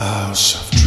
House of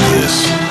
this.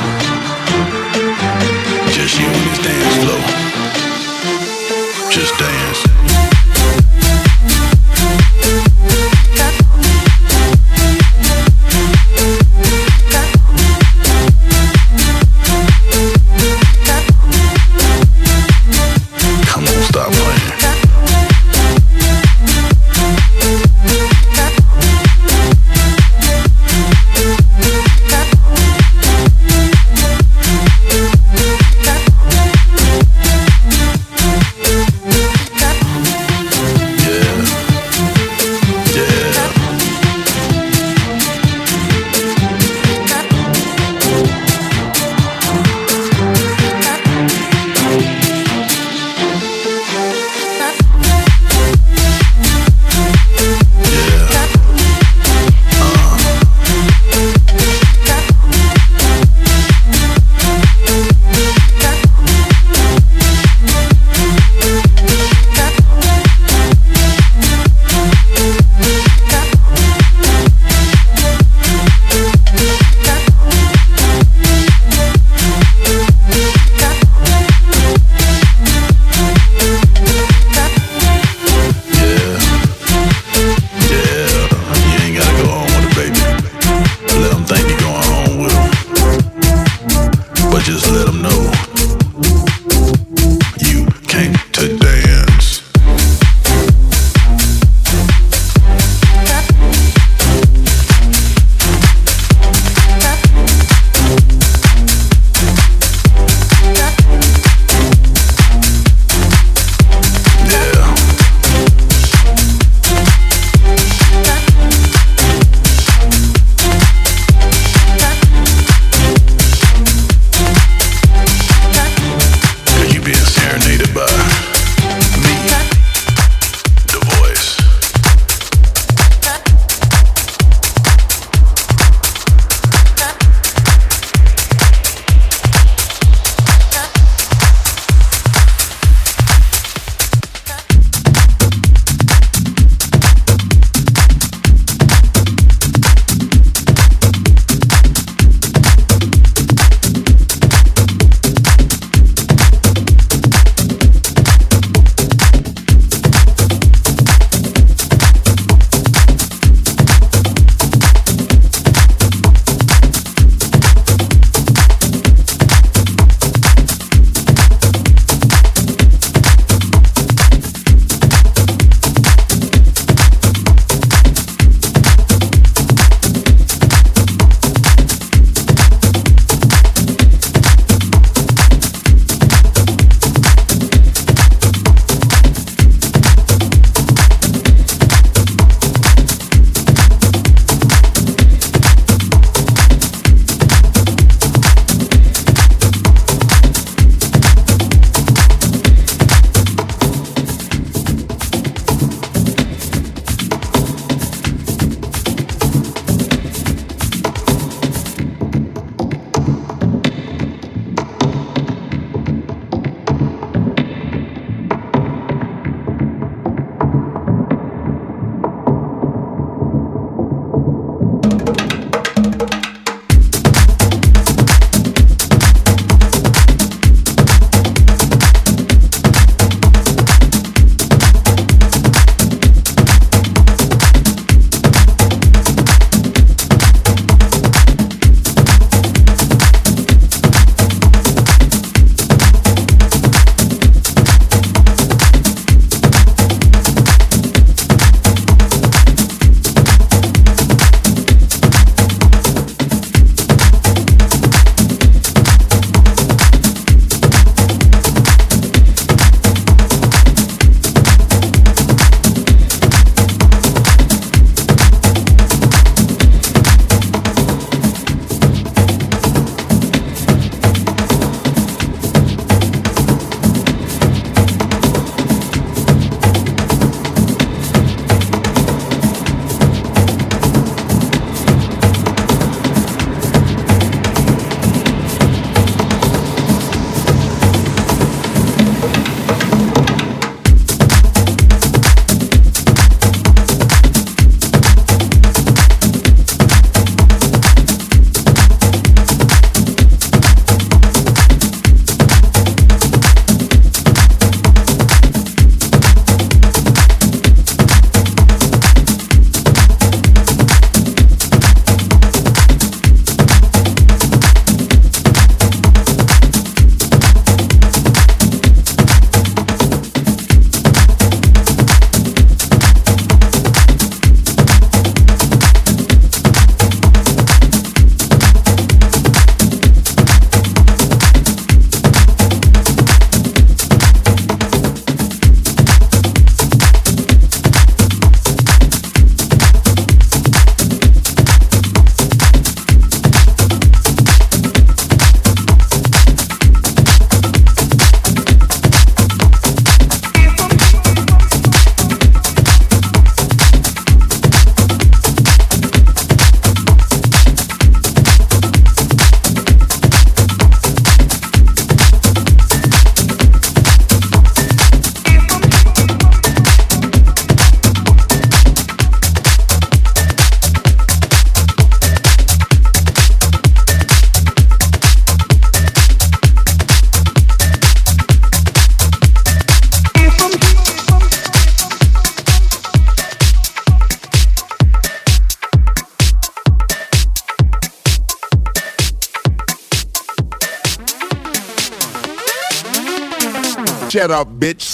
Shut up, bitch.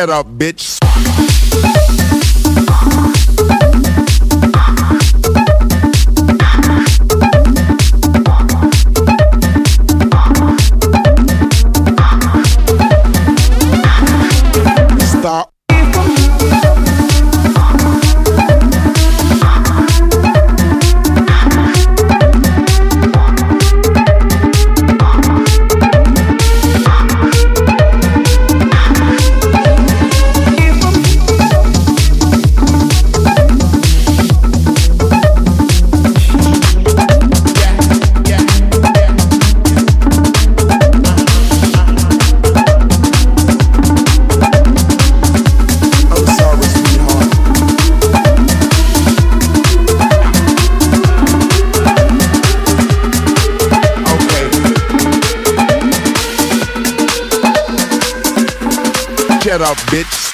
Shut up, bitch. Up, bitch.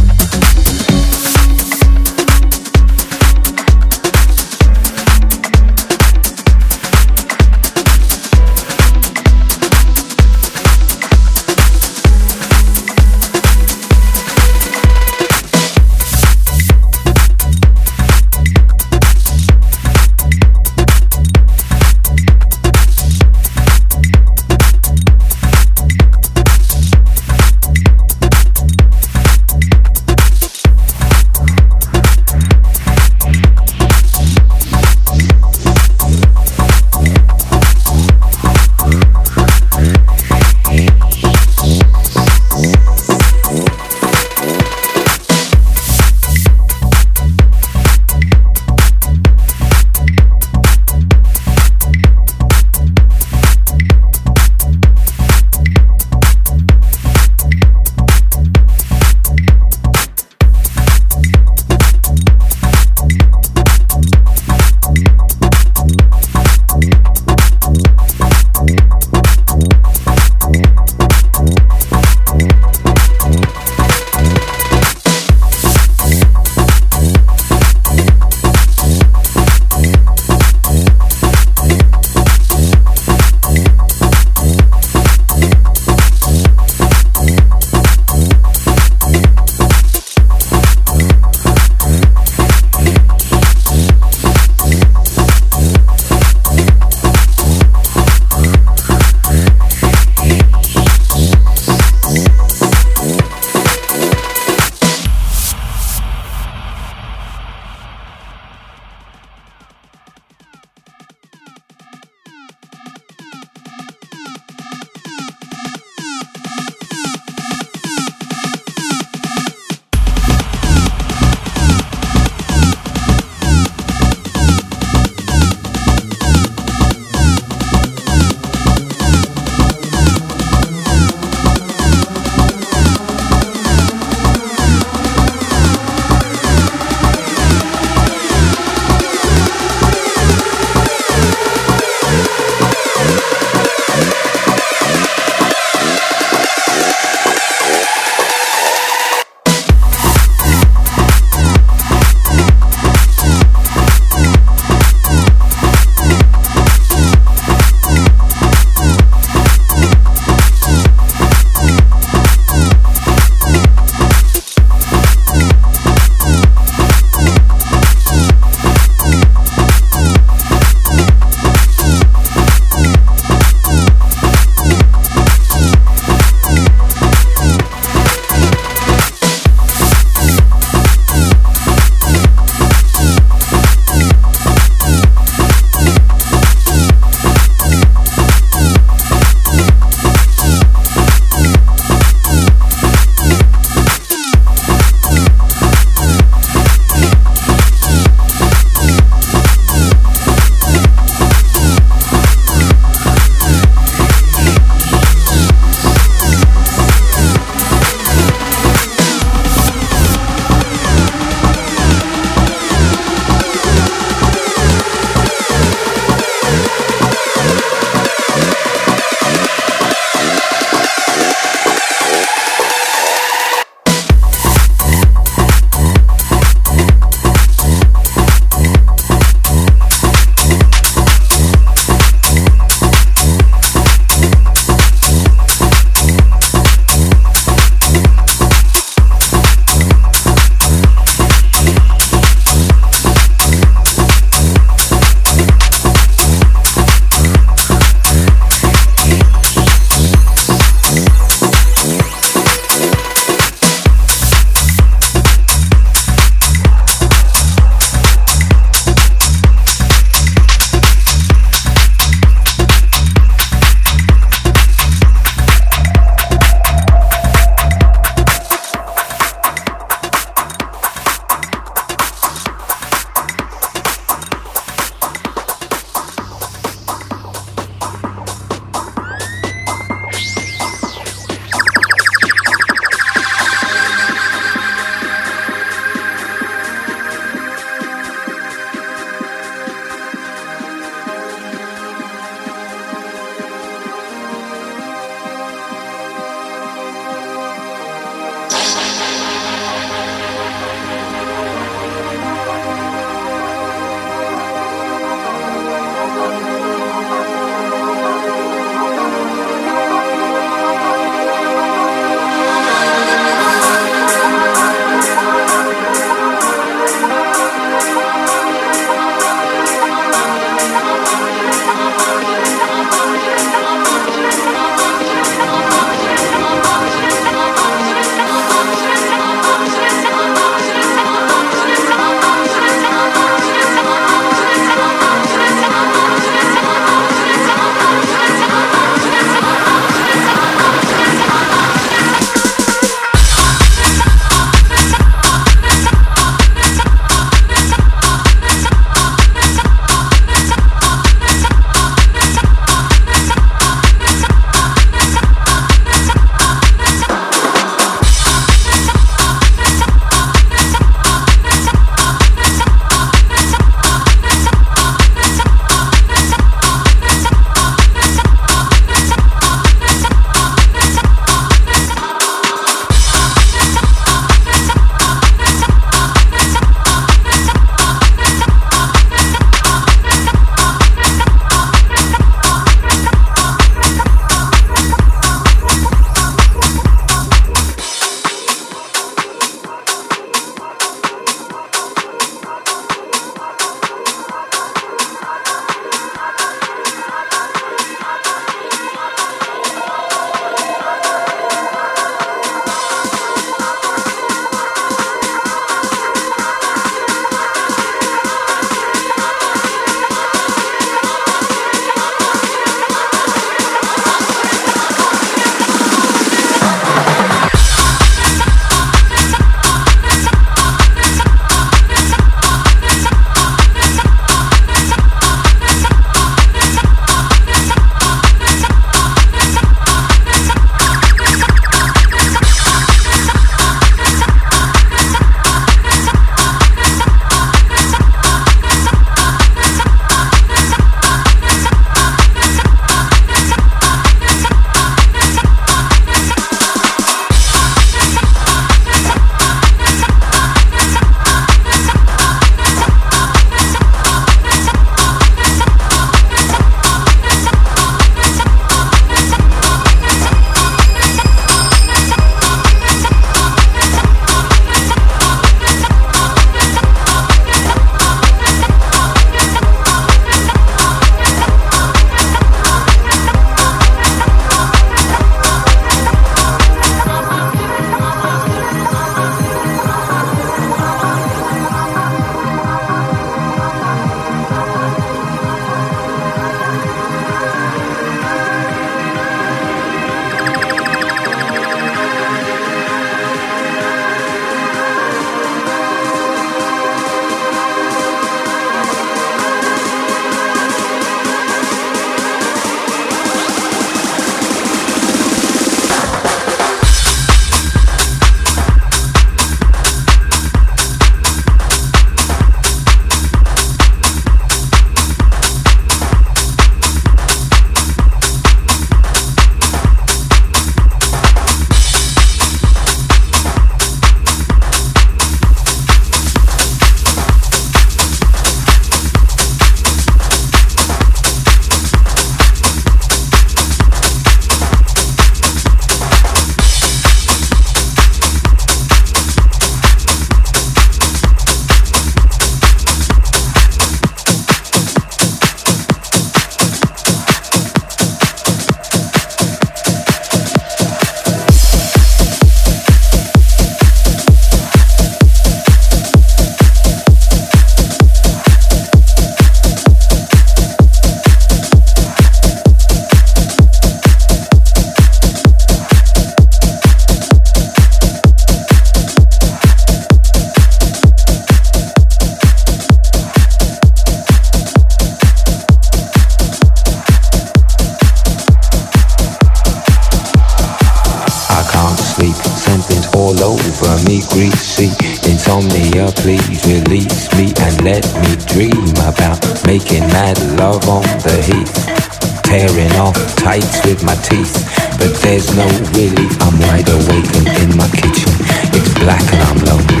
With my teeth, but there's no relief. I'm wide awake and in my kitchen. It's black and I'm lonely.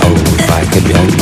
Oh, if I could only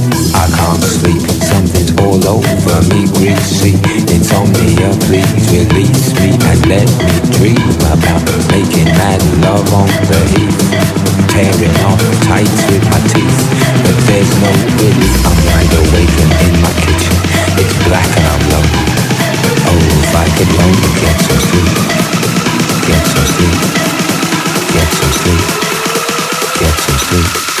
can't sleep, something's all over me greasy Insomnia, please release me And let me dream about making mad love on the heath. Tearing off the tights with my teeth. But there's no relief, I'm wide awake and in my kitchen. It's black and I'm lonely Oh, if I could only get some sleep. Get some sleep. Get some sleep. Get some sleep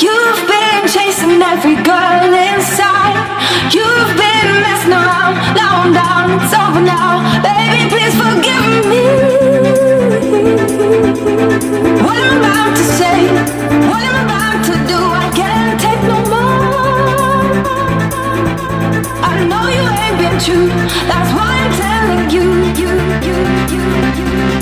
You've been chasing every girl inside. You've been messing around, it's over now. Baby, please forgive me. What I'm about to say, what I'm about to do, I can't take no more. I know you ain't been true, that's why I'm telling you, you, you, you, you.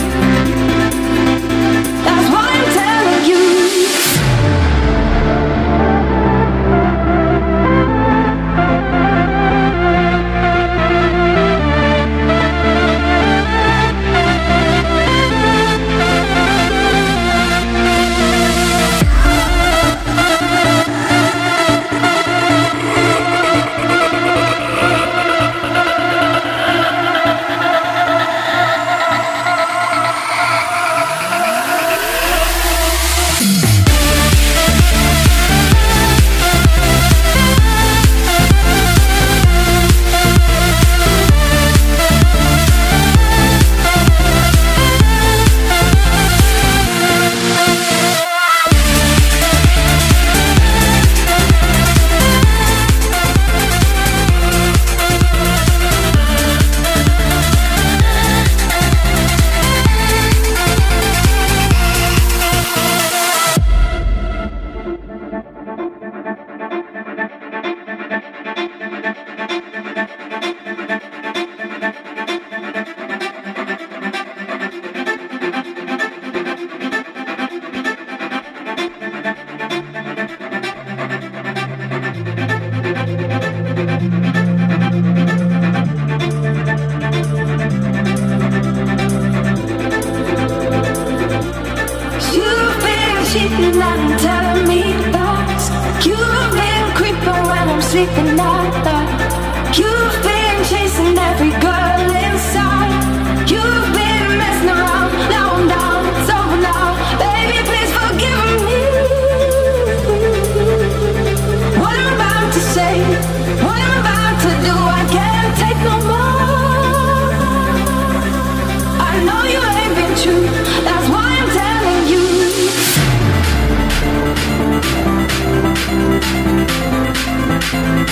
Thank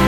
you.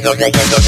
Que no te